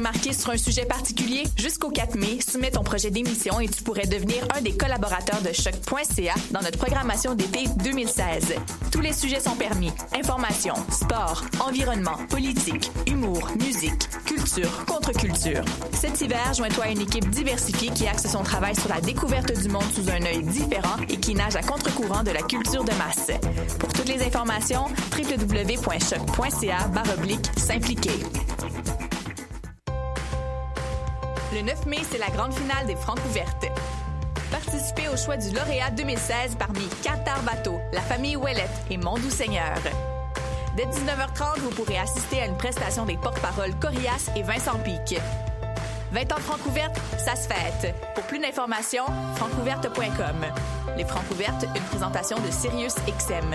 marqué sur un sujet particulier? Jusqu'au 4 mai, soumets ton projet d'émission et tu pourrais devenir un des collaborateurs de choc.ca dans notre programmation d'été 2016. Tous les sujets sont permis. Information, sport, environnement, politique, humour, musique, culture, contre-culture. Cet hiver, joins-toi à une équipe diversifiée qui axe son travail sur la découverte du monde sous un œil différent et qui nage à contre-courant de la culture de masse. Pour toutes les informations, www.choc.ca s'impliquer. Le 9 mai, c'est la grande finale des Francs ouvertes. Participez au choix du lauréat 2016 parmi Qatar Bateau, la famille Ouellette et Mondou Seigneur. Dès 19h30, vous pourrez assister à une prestation des porte-paroles Corias et Vincent Pic. 20 ans de Francouverte, ça se fête. Pour plus d'informations, francouverte.com. Les Francouvertes, une présentation de Sirius XM.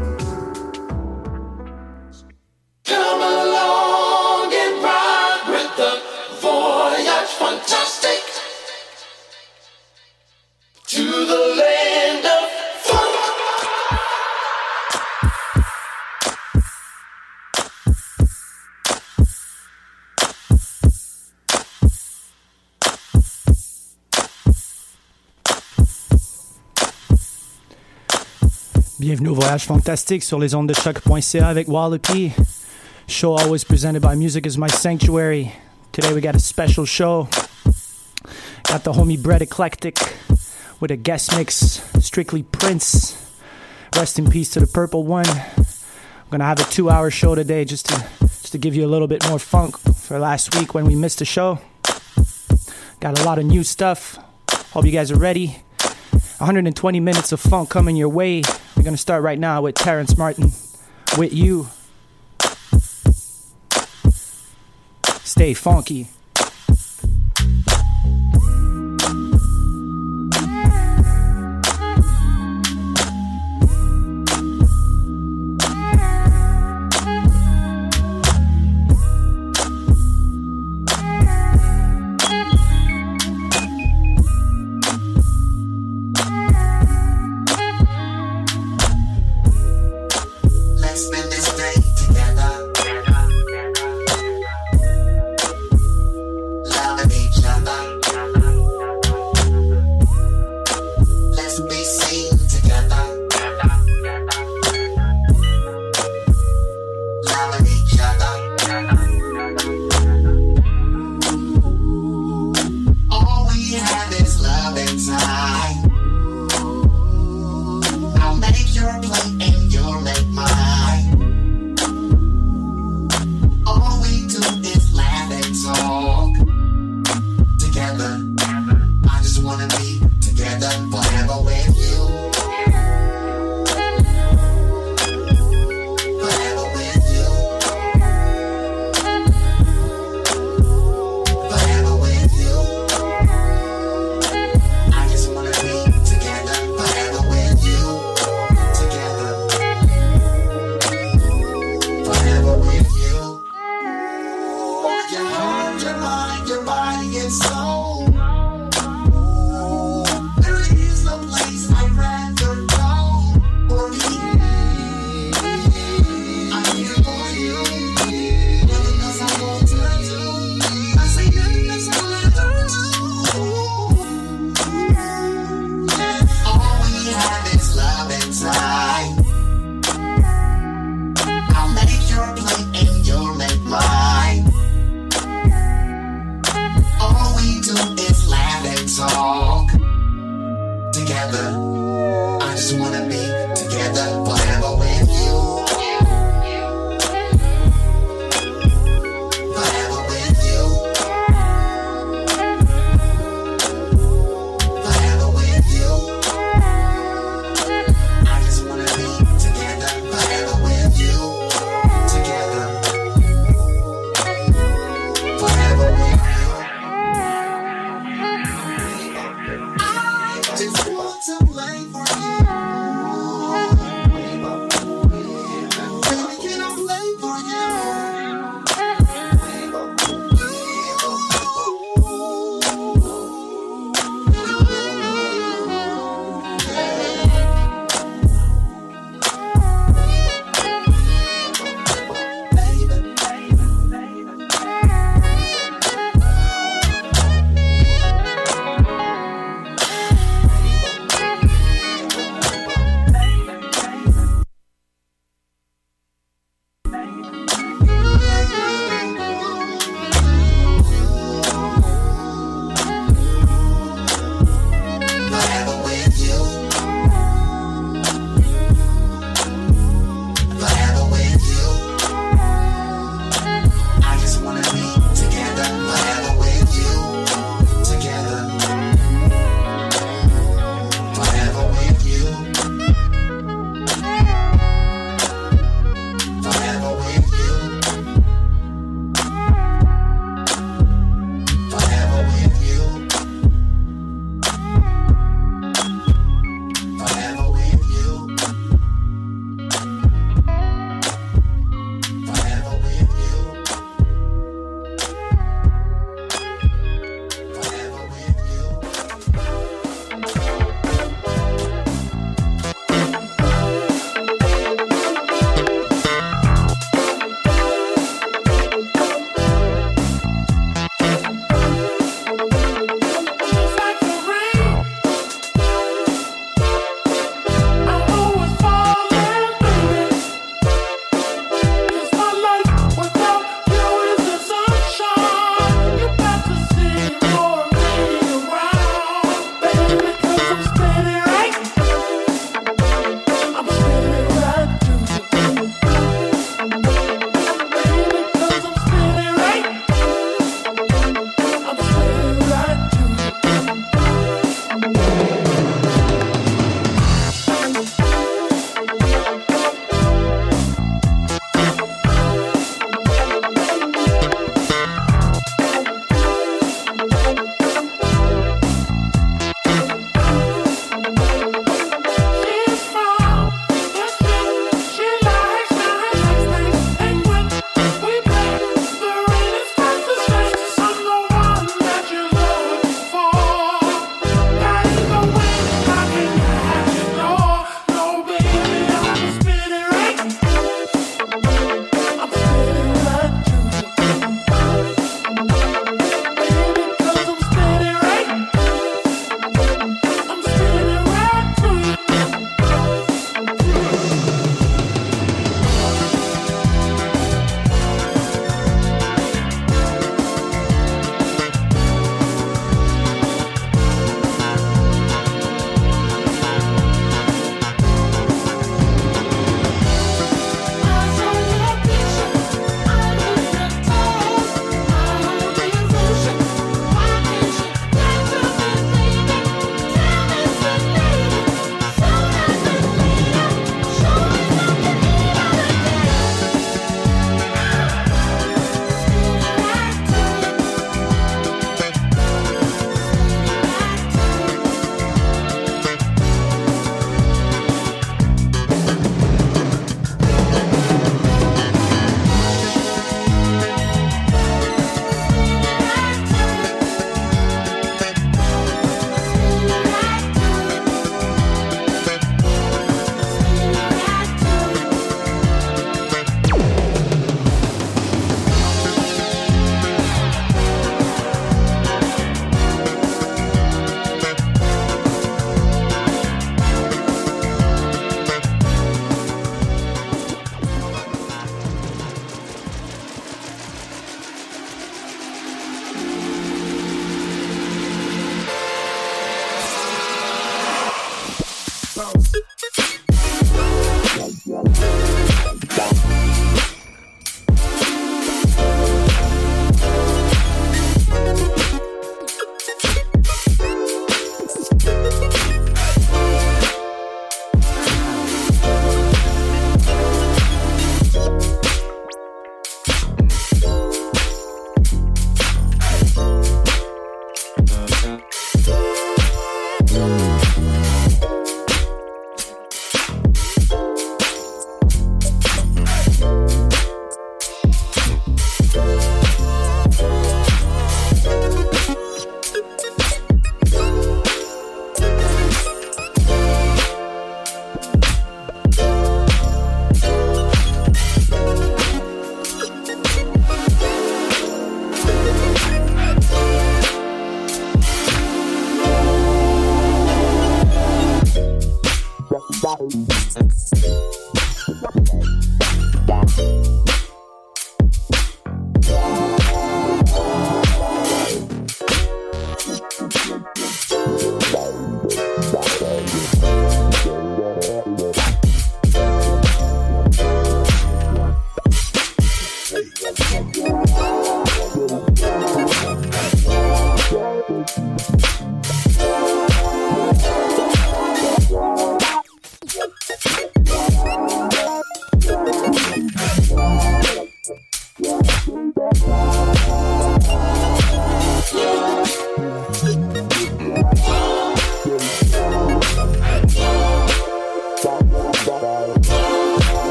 Bienvenue au Voyage Fantastique sur les ondes de choc.ca avec Wallopy. Show always presented by Music is My Sanctuary. Today we got a special show. Got the homie Brett Eclectic with a guest mix, strictly Prince. Rest in peace to the Purple One. I'm gonna have a two-hour show today just to just to give you a little bit more funk for last week when we missed the show. Got a lot of new stuff. Hope you guys are ready. 120 minutes of funk coming your way. We're gonna start right now with Terrace Martin. With you. Stay funky.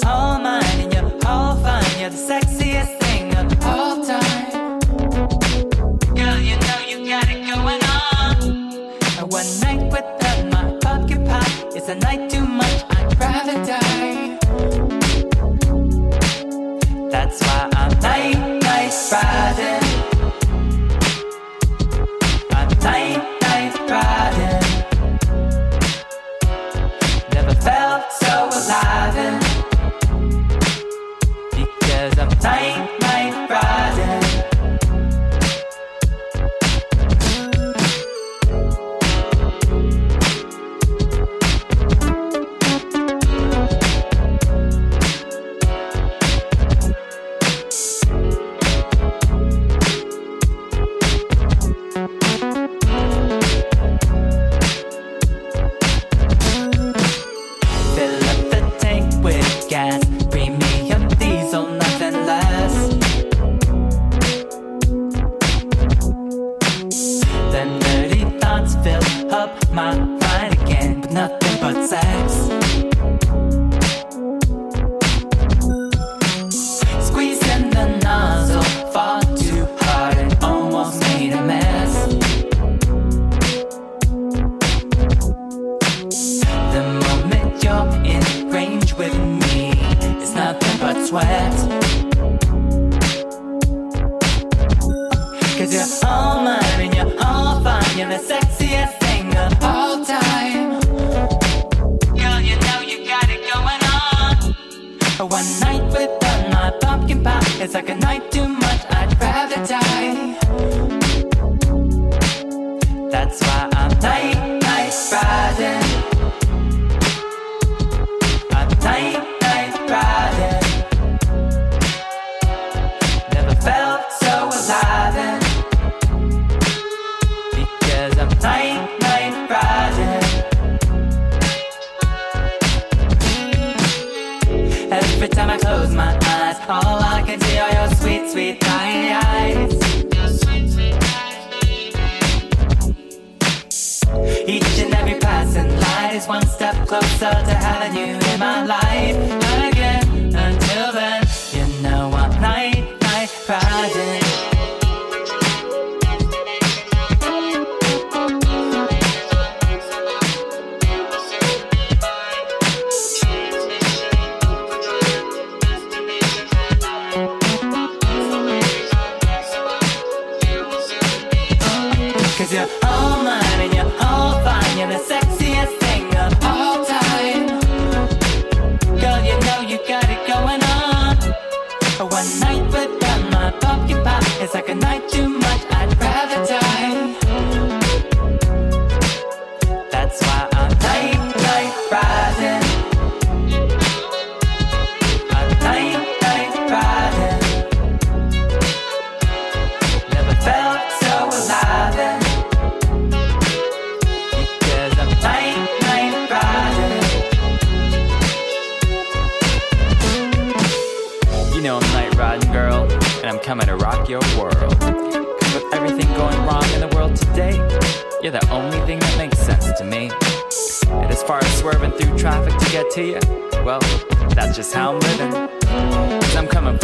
So alive and because I'm tight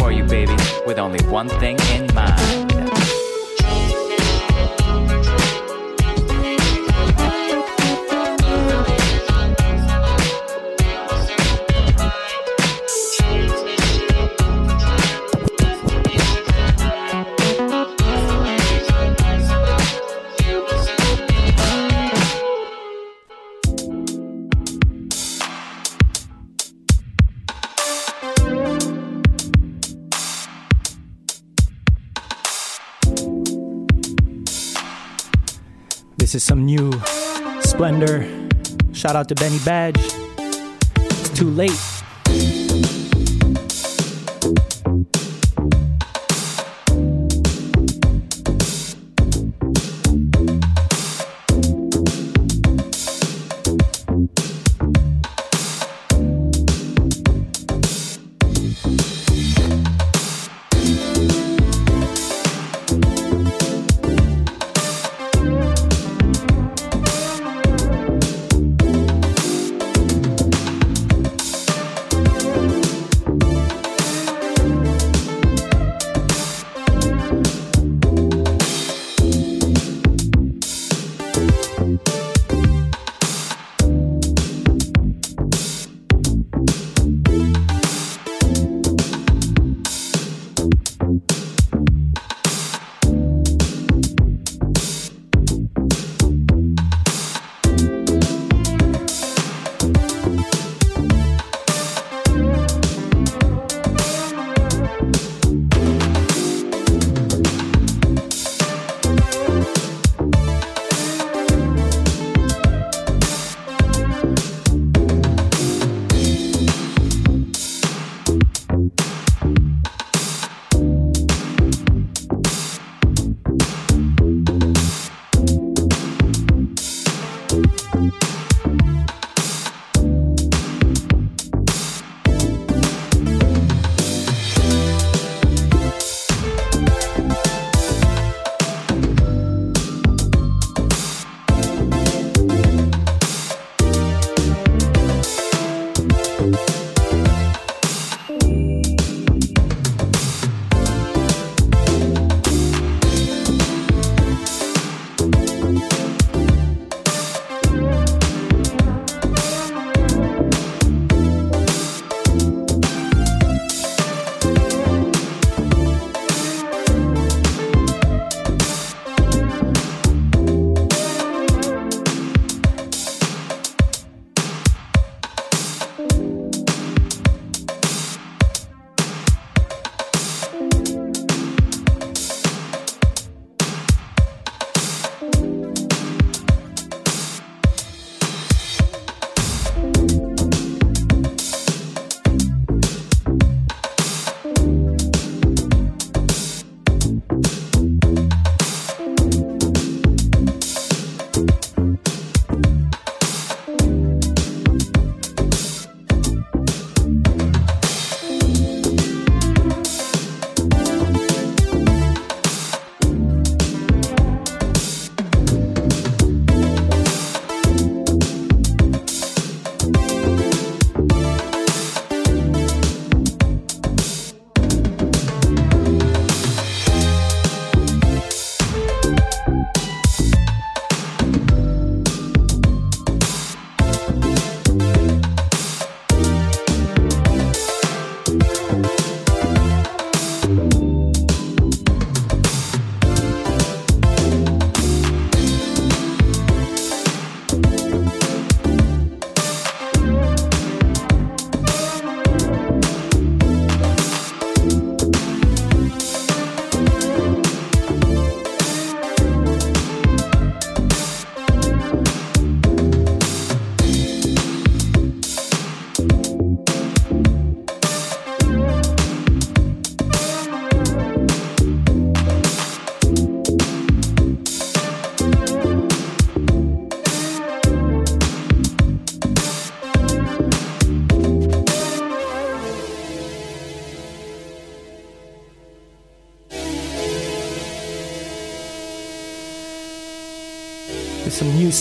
for you, baby, with only one thing in mind. Is some new splendor. Shout out to Benny Badge. It's too late.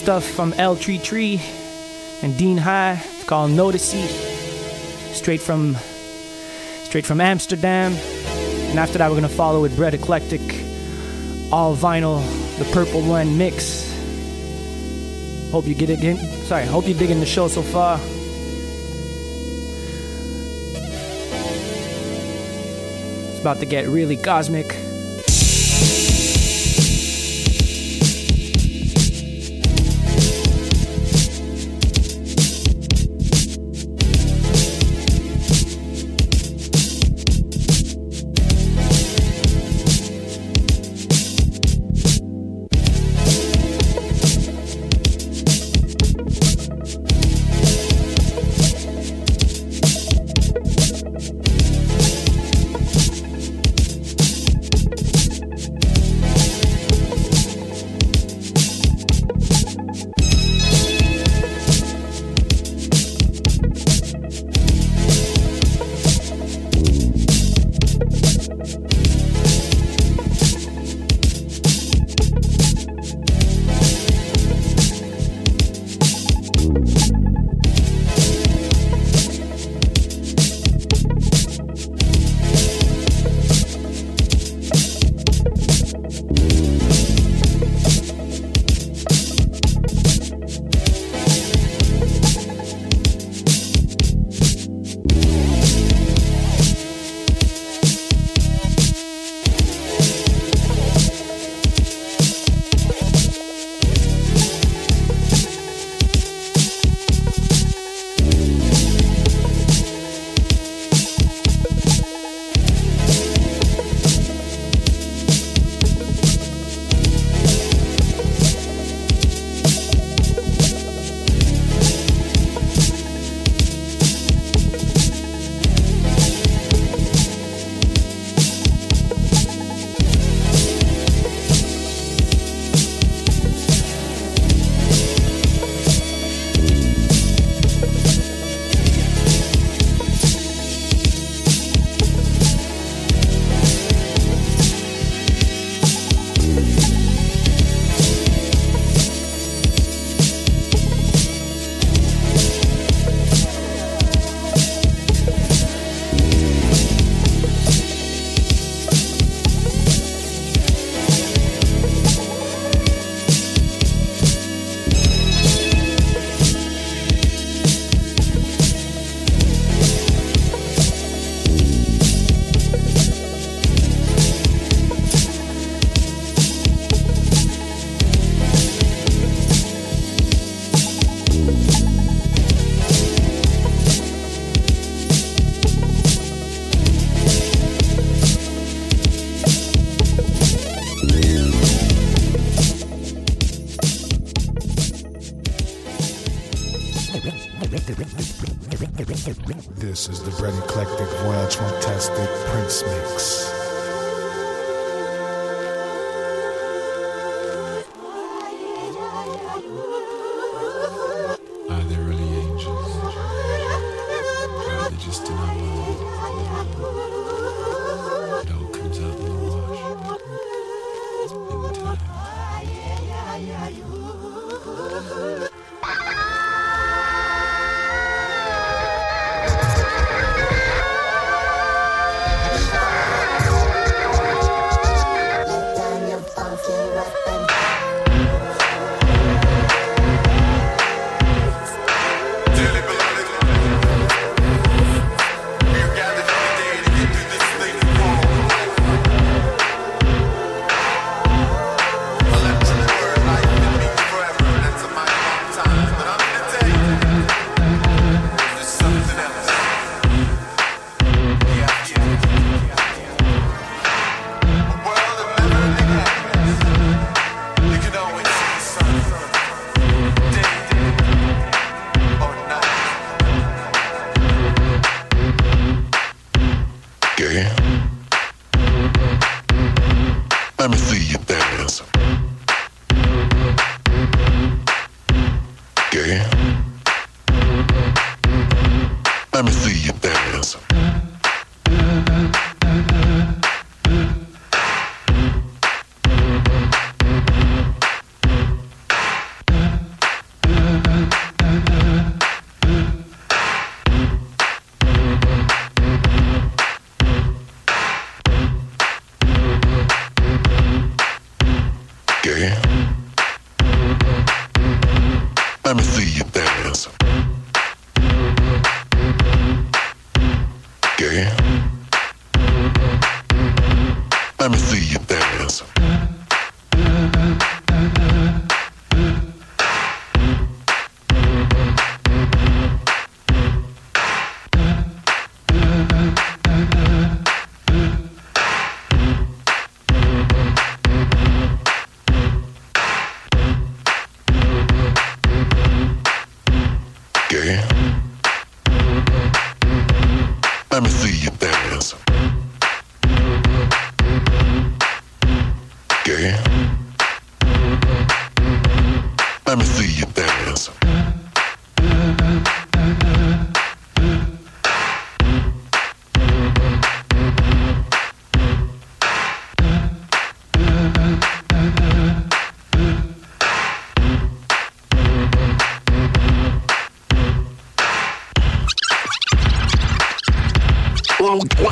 Stuff from L Tree Tree and Dean High. It's called Noticey. Straight from straight from Amsterdam. And after that we're gonna follow with Brett Eclectic, all vinyl, the purple blend mix. Hope you get it in sorry, hope you're digging the show so far. It's about to get really cosmic.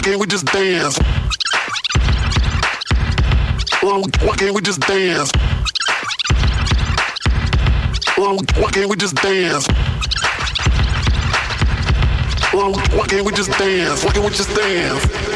can't we just dance? Why, why can't we just dance? Why, why can't we just dance? Why, why can't we just dance? Why can't we just dance?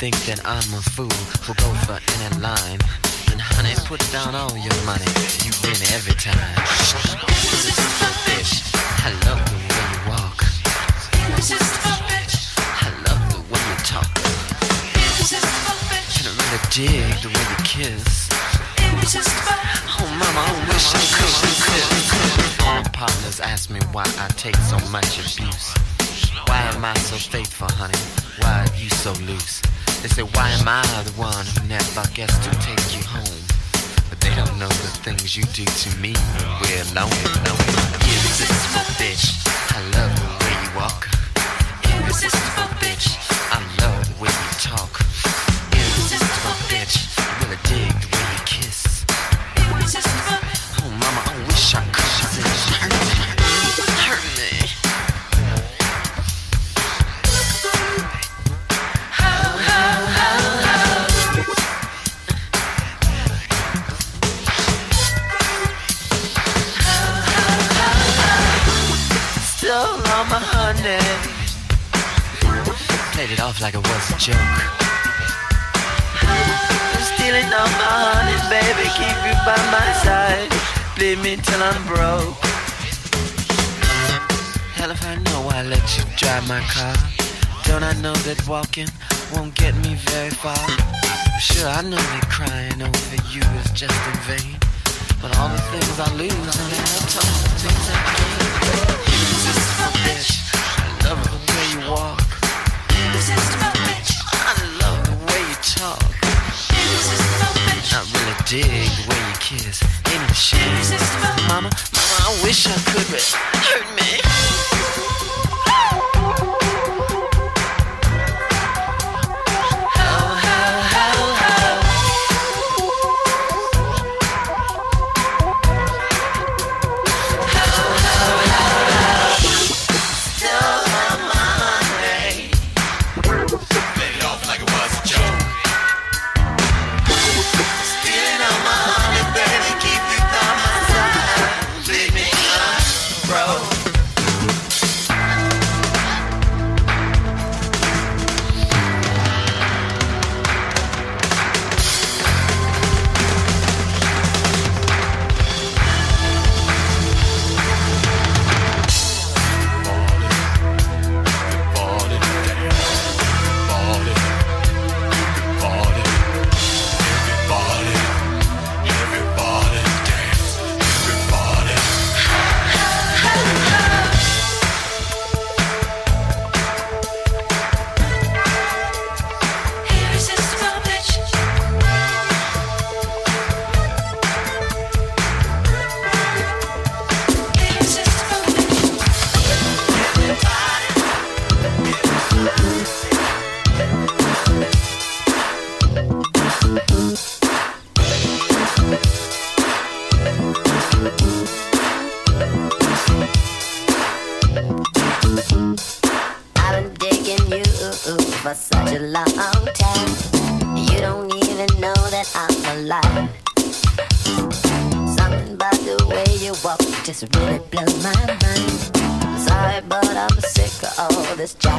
Think that I'm a fool who'll go for any line, then honey, put down all your money. You win every time. Bitch, I love the way you walk. Just a bitch. I love the way you talk. Just a bitch. And I really dig the way you kiss. Oh, mama, I wish I could. My partners ask me why I take so much abuse. Why am I so faithful, honey? Why are you so loose? They say, why am I the one who never gets to take you home? But they don't know the things you do to me when we're alone, alone. Irresistible bitch, I love the way you walk. Irresistible Like it was a joke. I'm stealing all my honey, baby. Keep you by my side. Play me till I'm broke. Hell if I know I let you drive my car. Don't I know that walking won't get me very far? Sure, I know that crying over you is just in vain. But all the things I lose, I never told the things I gain. Irresistible bitch, I love you walk. Irresistible bitch, I love the way you talk. Wish I could, but hurt me.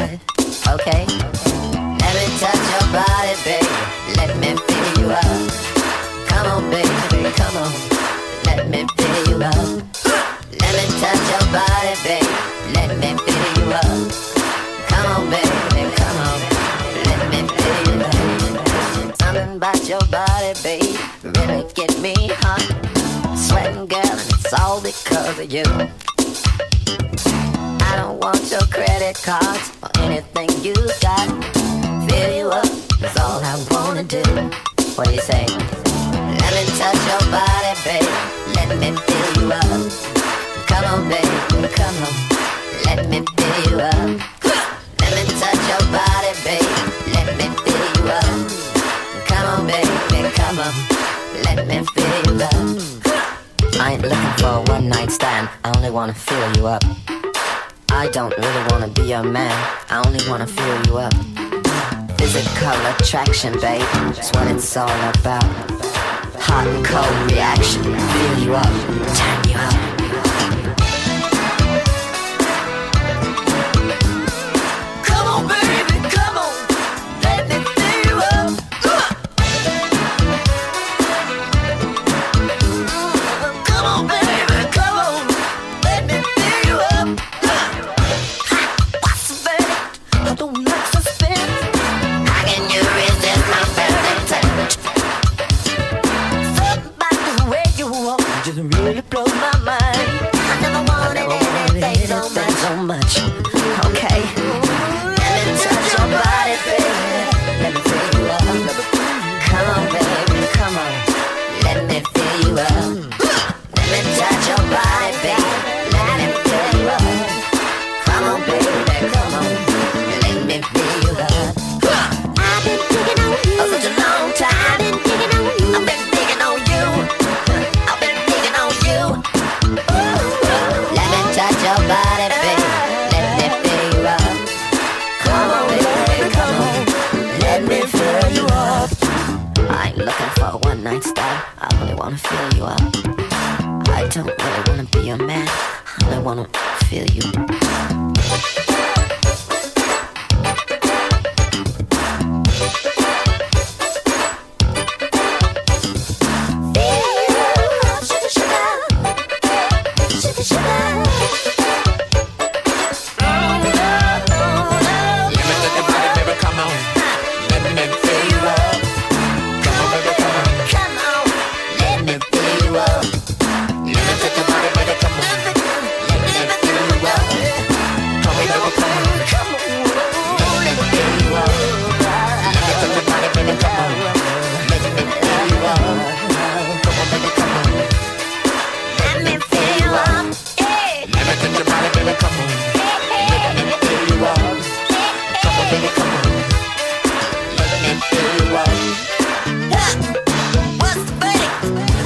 All attraction, babe. That's what it's all about. Hot and cold reaction. Fill you up. Turn you up.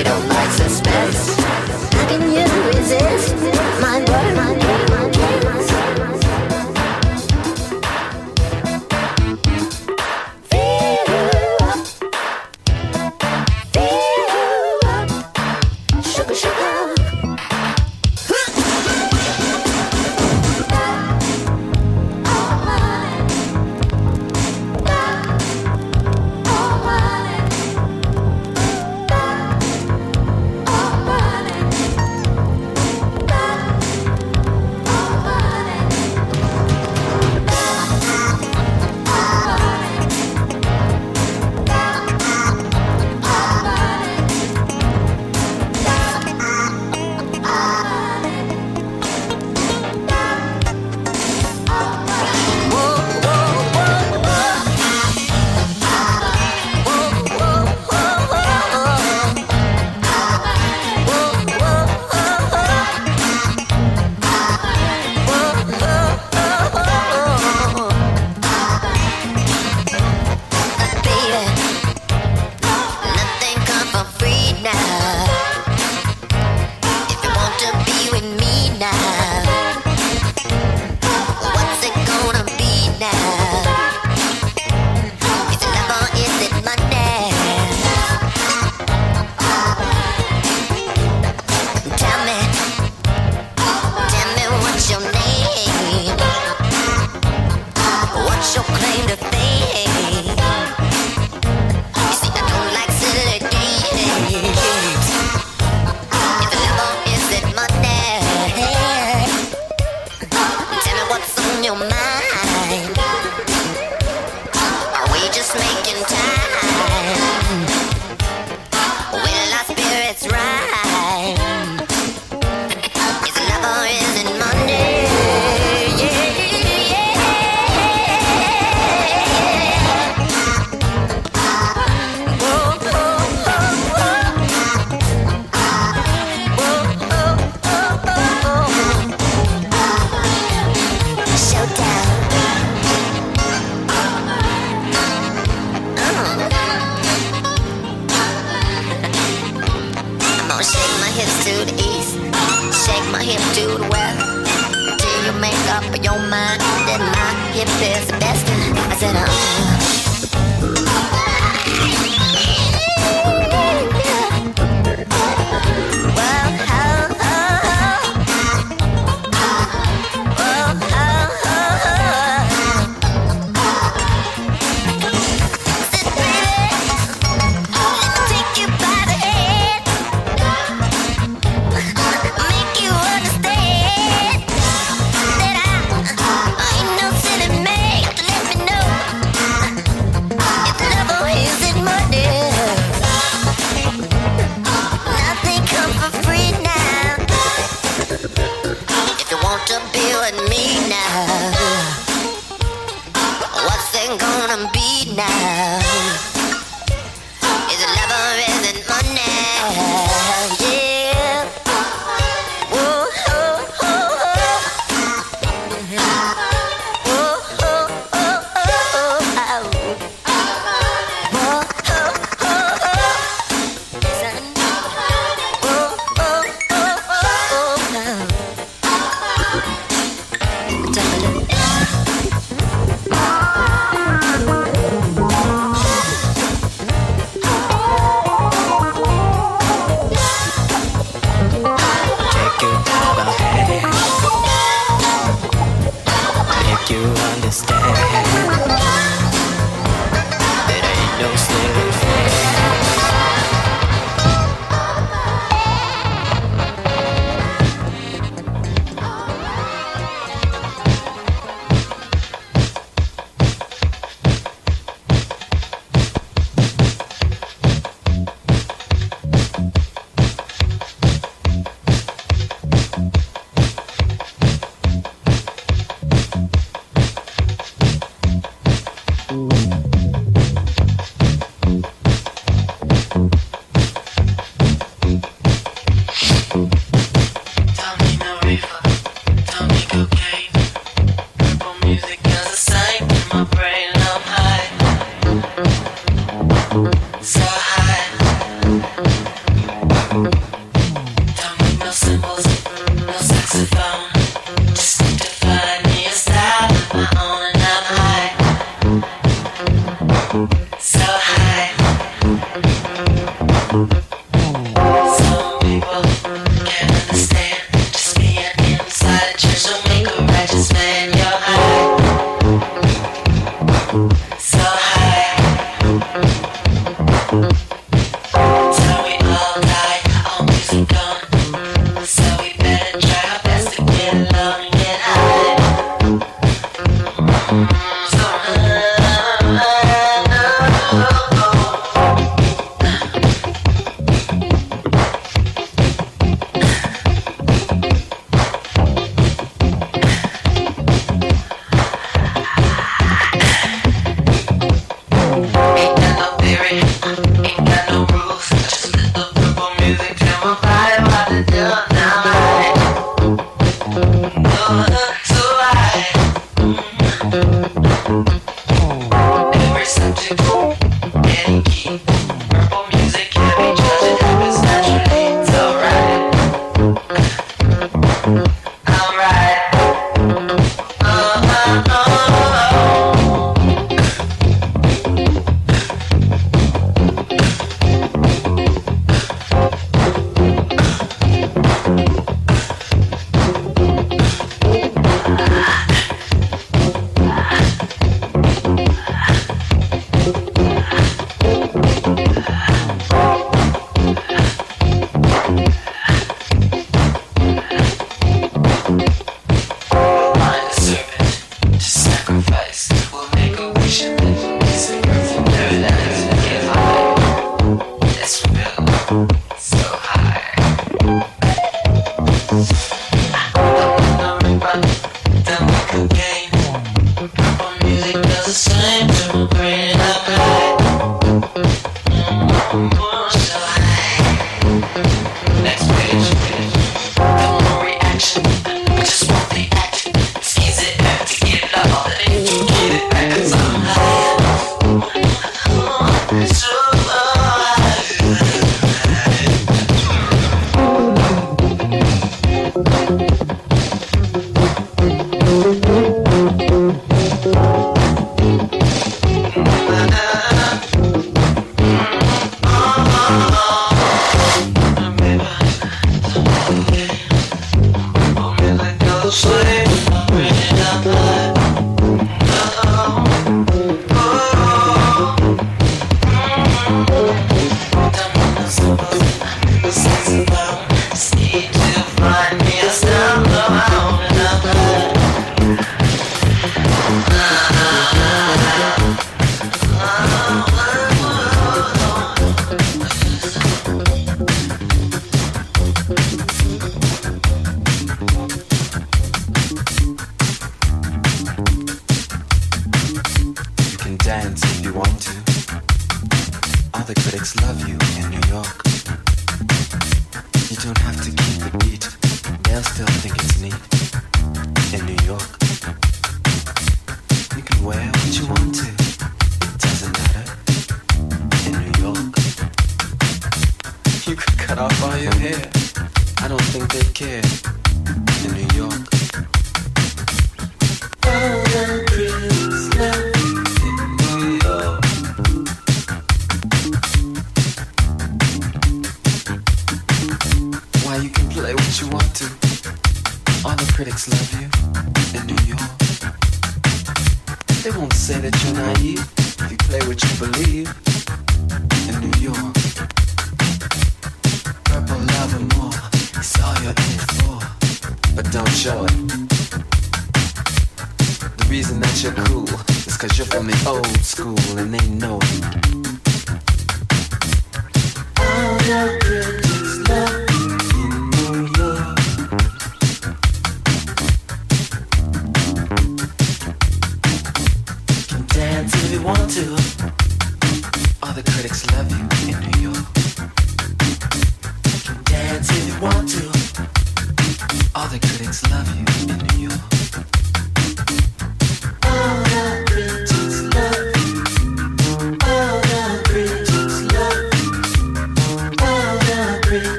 We don't like suspense. How can you resist?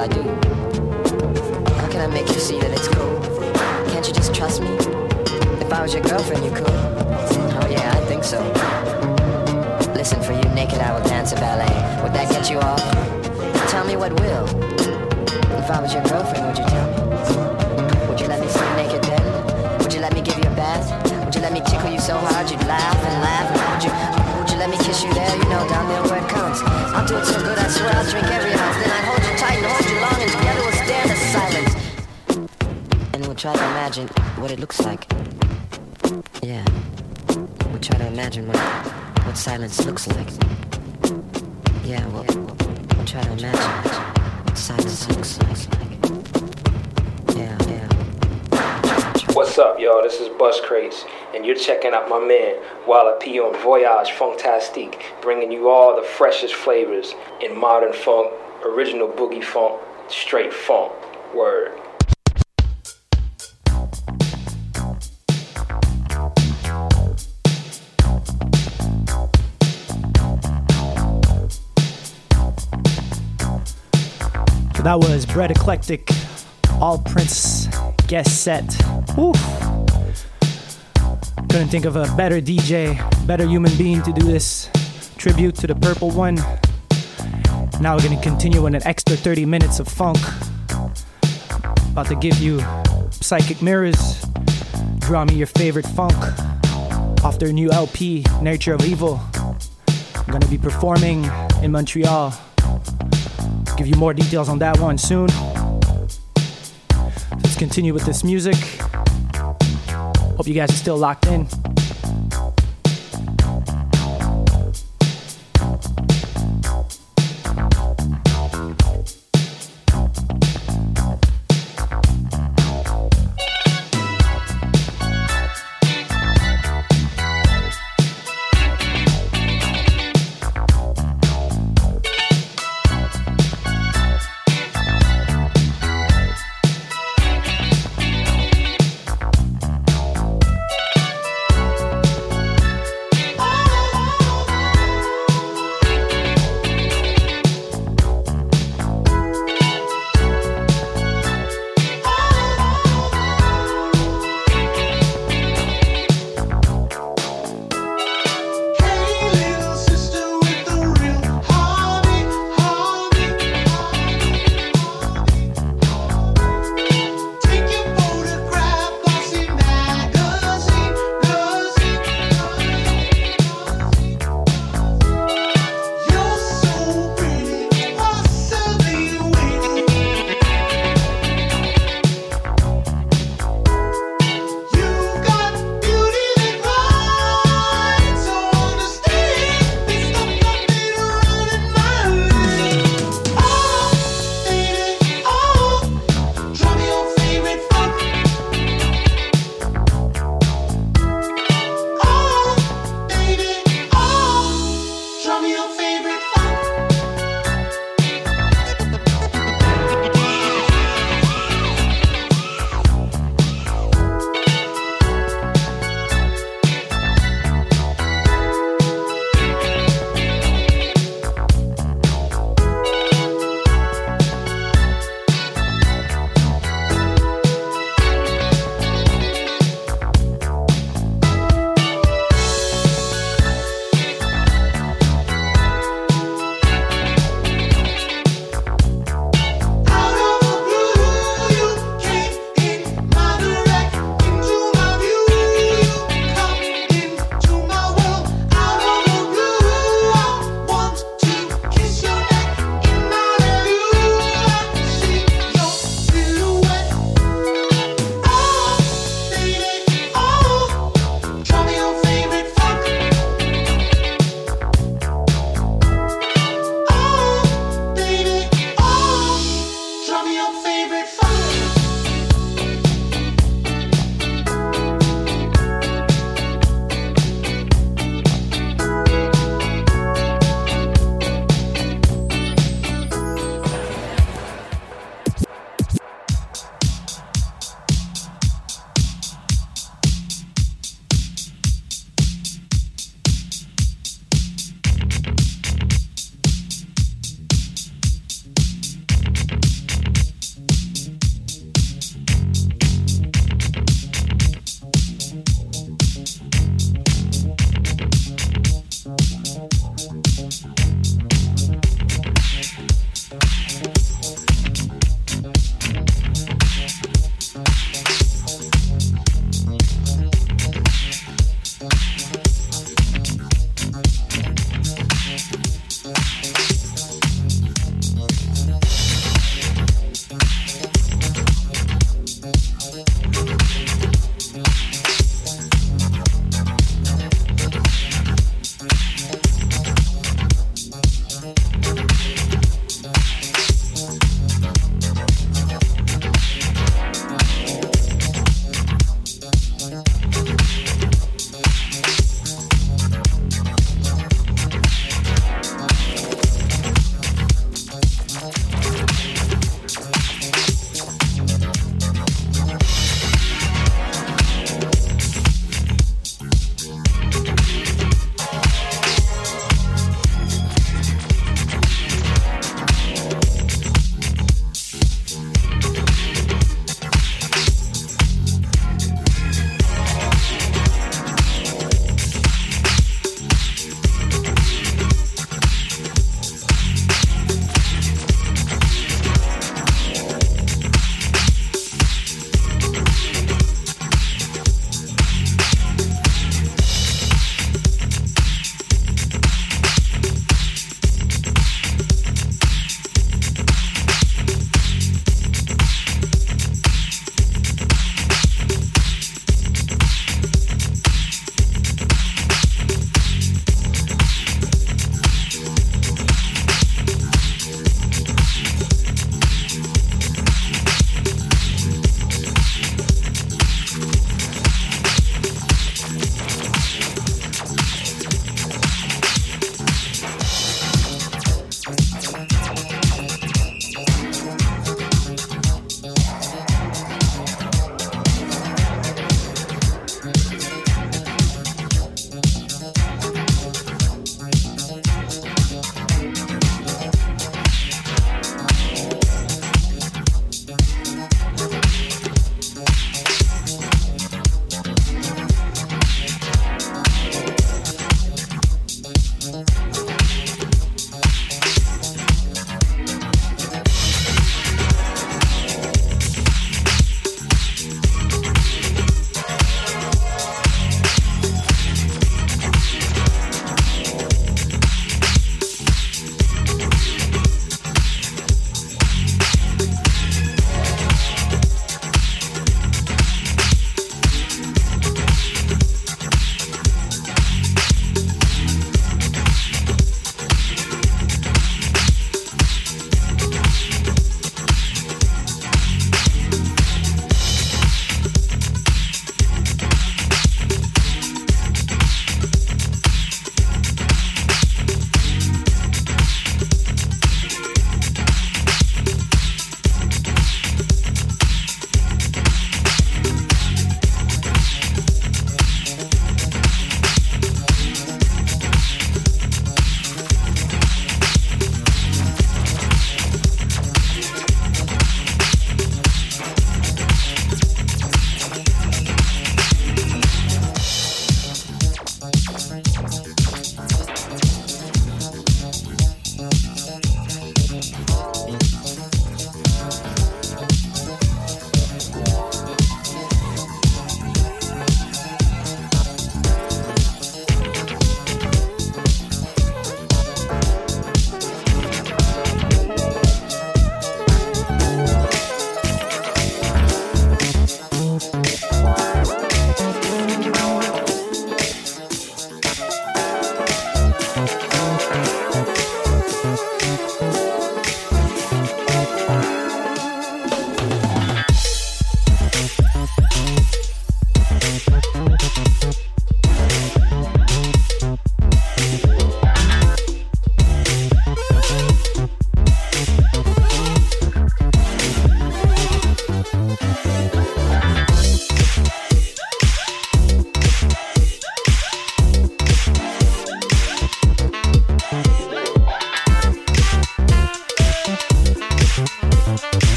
I do? How can I make you see that it's cool? Can't you just trust me? If I was your girlfriend, you could. Oh yeah, I think so. Listen, for you naked, I will dance a ballet. Would that get you off? Tell me what will. If I was your girlfriend, would you tell me? Imagine what it looks like. Yeah. We'll try to imagine what, what silence looks like. Yeah, we'll, we'll try to imagine what silence looks like. Yeah, yeah. What's up, y'all? This is Bus Crates, and you're checking out my man Walla P on Voyage Funktastique, bringing you all the freshest flavors in modern funk, original boogie funk, straight funk. Word. That was Brett Eclectic, All Prince guest set. Couldn't think of a better DJ, better human being to do this tribute to the purple one. Now we're gonna continue in an extra 30 minutes of funk. About to give you Psychic Mirrors. Draw me your favorite funk off their new LP, Nature of Evil. I'm gonna be performing in Montreal. Give you more details on that one soon. Let's continue with this music. Hope you guys are still locked in.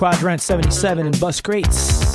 Quadrant 77 and Bus Crates.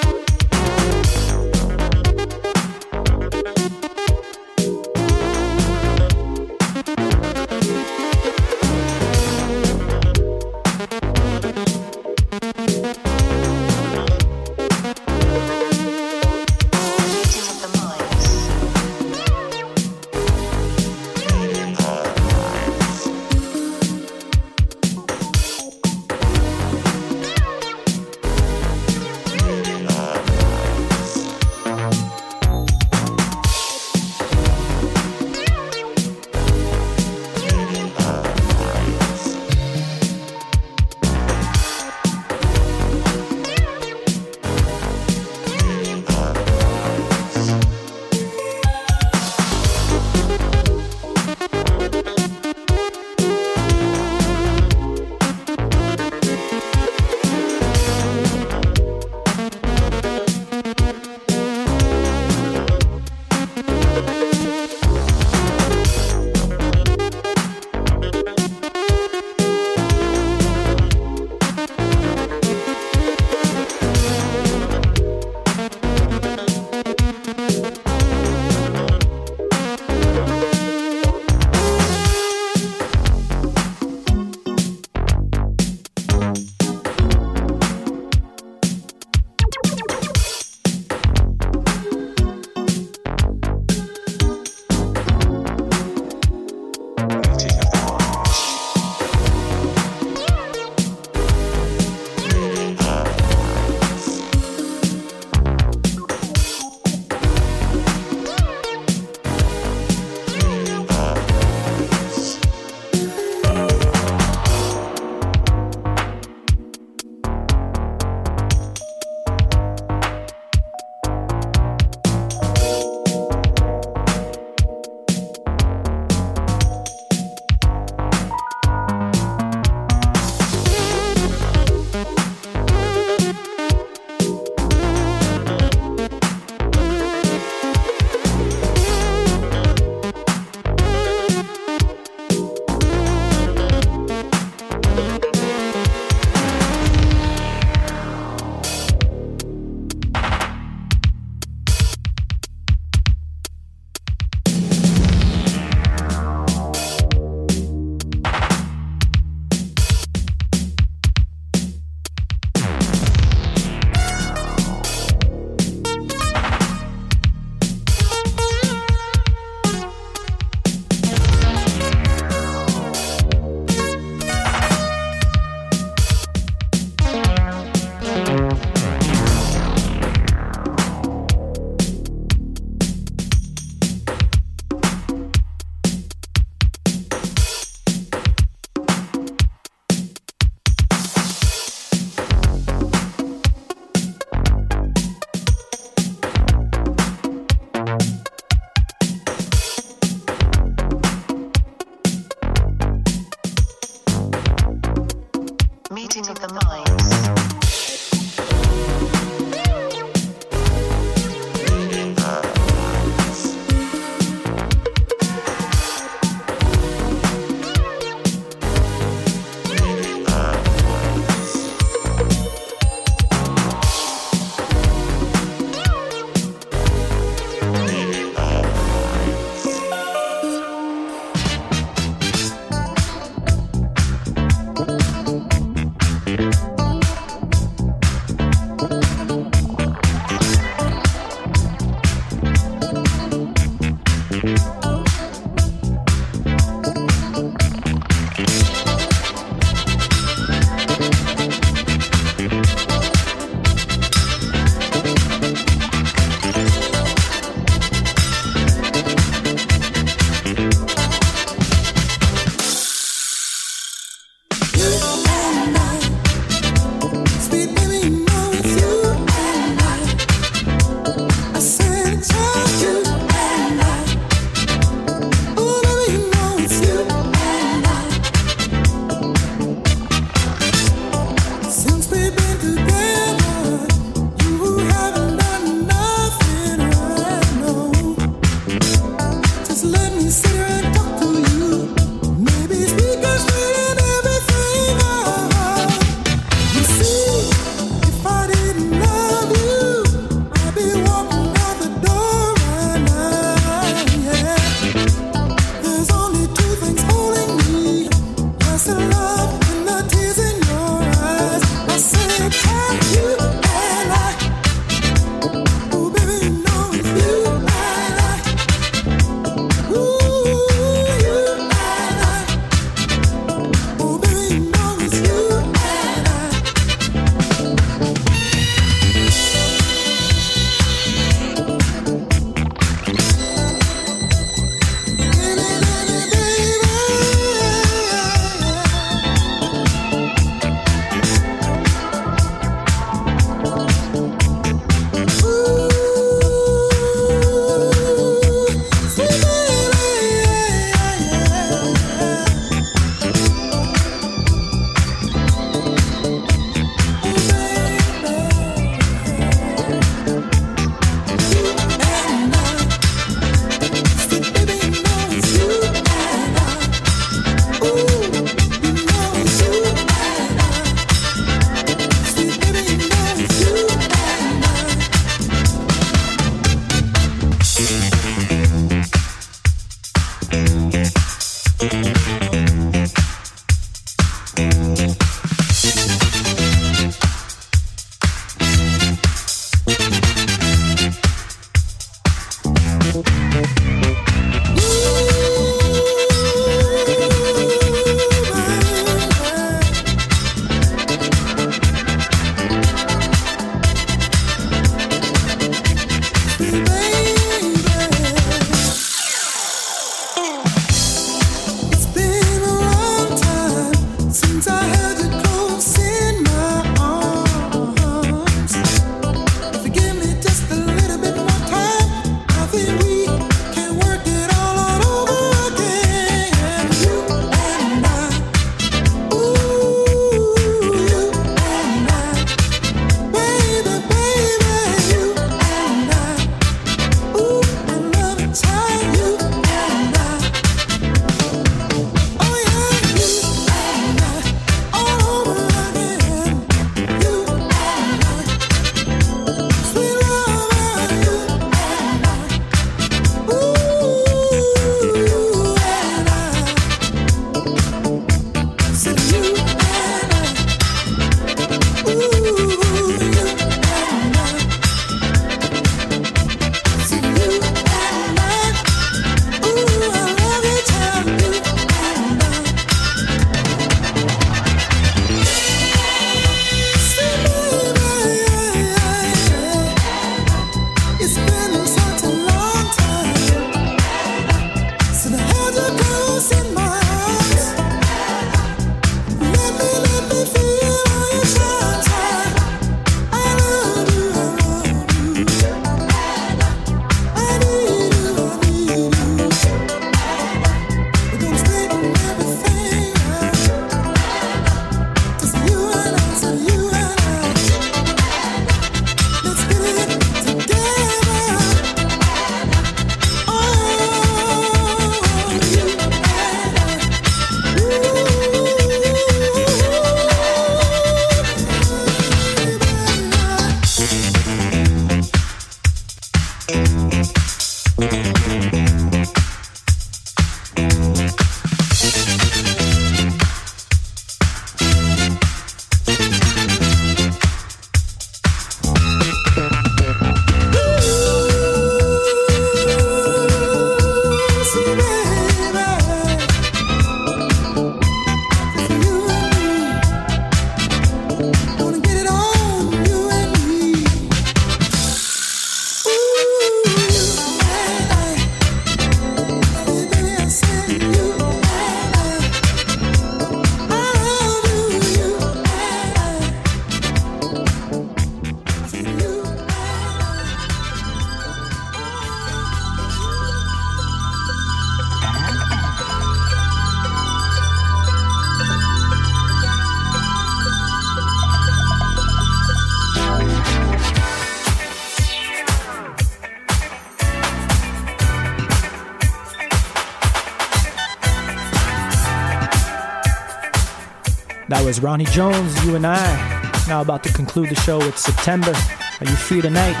Was Ronnie Jones, you and I. Now about to conclude the show with September. Are you free tonight?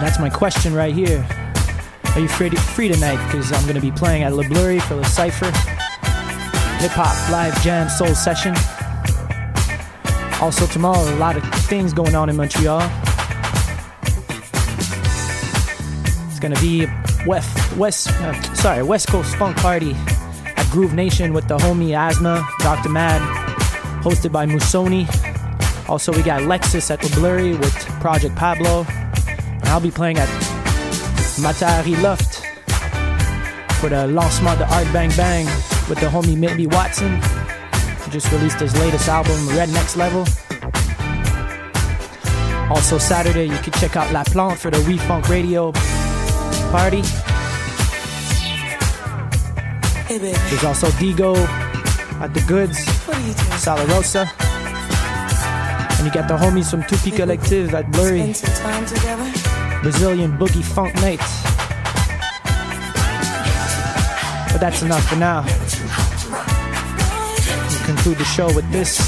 That's my question right here. Are you free, free tonight? Because I'm going to be playing at Le Bleury for the Cypher Hip Hop Live Jam Soul Session. Also tomorrow, a lot of things going on in Montreal. It's gonna be West West uh, sorry West Coast Funk Party at Groove Nation with the homie Asma, Dr. Mad, hosted by Musoni. Also, we got Lexus at the Bleury with Project Pablo. And I'll be playing at Matahari Loft for the lancement de Art Bang Bang with the homie Mitty Watson. He just released his latest album, Red Next Level. Also, Saturday, you can check out La Plante for the We Funk Radio party. There's also Digo at the Goods, Sala Rossa. And you got the homies from Tupi Collective at Bleury. Brazilian Boogie Funk Nights. But that's enough for now. We'll conclude the show with this.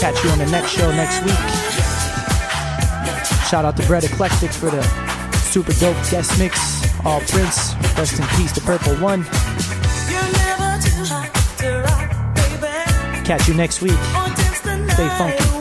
Catch you on the next show next week. Shout out to Brett Eclectics for the super dope guest mix. All Prince. Rest in peace the Purple One. Catch you next week. Stay funky.